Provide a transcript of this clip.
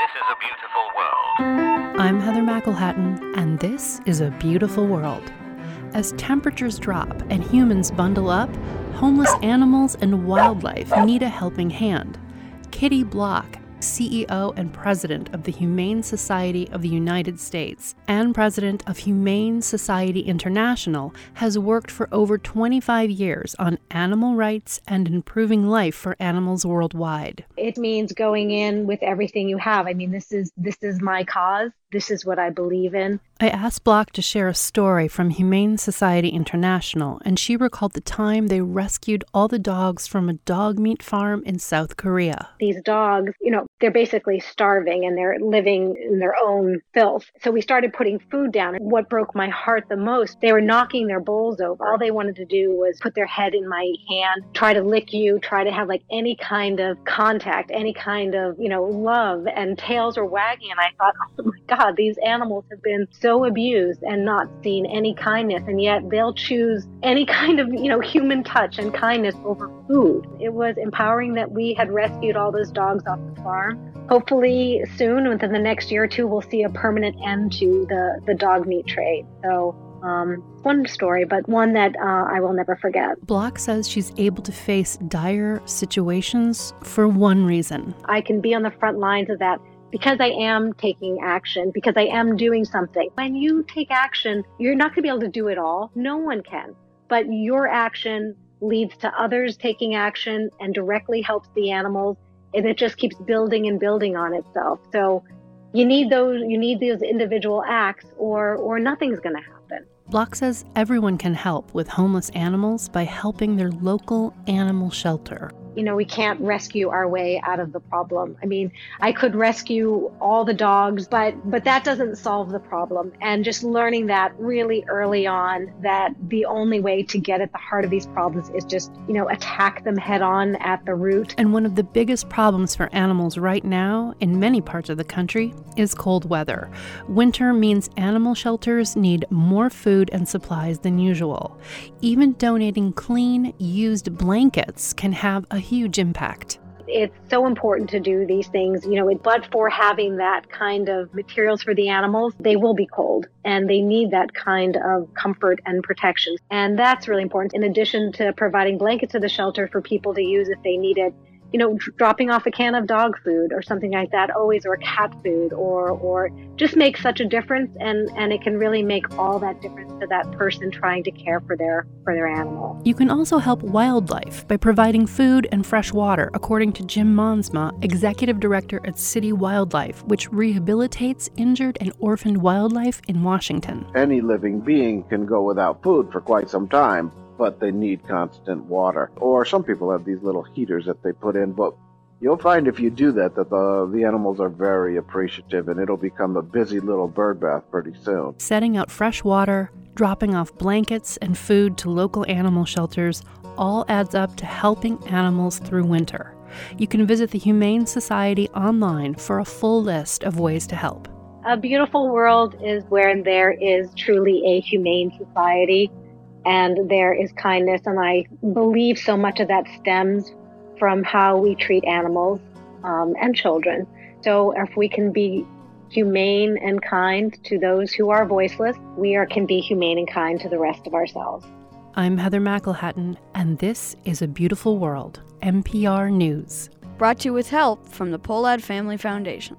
This is a beautiful world. I'm Heather McElhatton, and this is a beautiful world. As temperatures drop and humans bundle up, homeless animals and wildlife need a helping hand. Kitty Block CEO and President of the Humane Society of the United States and President of Humane Society International, has worked for over 25 years on animal rights and improving life for animals worldwide. It means going in with everything you have. I mean, this is this is my cause. This is what I believe in. I asked Block to share a story from Humane Society International, and she recalled the time they rescued all the dogs from a dog meat farm in South Korea. These dogs, you know, they're basically starving and they're living in their own filth. So we started putting food down. And what broke my heart the most, they were knocking their bowls over. All they wanted to do was put their head in my hand, try to lick you, try to have like any kind of contact, any kind of, you know, love, and tails were wagging. And I thought, oh my God these animals have been so abused and not seen any kindness, and yet they'll choose any kind of, you know, human touch and kindness over food. It was empowering that we had rescued all those dogs off the farm. Hopefully, soon, within the next year or two, we'll see a permanent end to the, the dog meat trade. So, um, one story, but one that uh, I will never forget. Block says she's able to face dire situations for one reason. I can be on the front lines of that because I am taking action, because I am doing something. When you take action, you're not going to be able to do it all. No one can. But your action leads to others taking action and directly helps the animals. And it just keeps building and building on itself. So you need those, you need those individual acts or, or nothing's going to happen. Block says everyone can help with homeless animals by helping their local animal shelter you know, we can't rescue our way out of the problem. I mean, I could rescue all the dogs, but but that doesn't solve the problem. And just learning that really early on that the only way to get at the heart of these problems is just, you know, attack them head on at the root. And one of the biggest problems for animals right now in many parts of the country is cold weather. Winter means animal shelters need more food and supplies than usual. Even donating clean, used blankets can have a huge impact. It's so important to do these things, you know, but for having that kind of materials for the animals, they will be cold and they need that kind of comfort and protection. And that's really important. In addition to providing blankets to the shelter for people to use if they need it, you know, dropping off a can of dog food or something like that always, or cat food, or or just makes such a difference, and and it can really make all that difference to that person trying to care for their for their animal. You can also help wildlife by providing food and fresh water, according to Jim Monsma, executive director at City Wildlife, which rehabilitates injured and orphaned wildlife in Washington. Any living being can go without food for quite some time but they need constant water. Or some people have these little heaters that they put in, but you'll find if you do that that the the animals are very appreciative and it'll become a busy little bird bath pretty soon. Setting out fresh water, dropping off blankets and food to local animal shelters all adds up to helping animals through winter. You can visit the Humane Society online for a full list of ways to help. A beautiful world is where there is truly a humane society and there is kindness. And I believe so much of that stems from how we treat animals um, and children. So if we can be humane and kind to those who are voiceless, we are, can be humane and kind to the rest of ourselves. I'm Heather McElhatton, and this is A Beautiful World, NPR News. Brought to you with help from the Pohlad Family Foundation.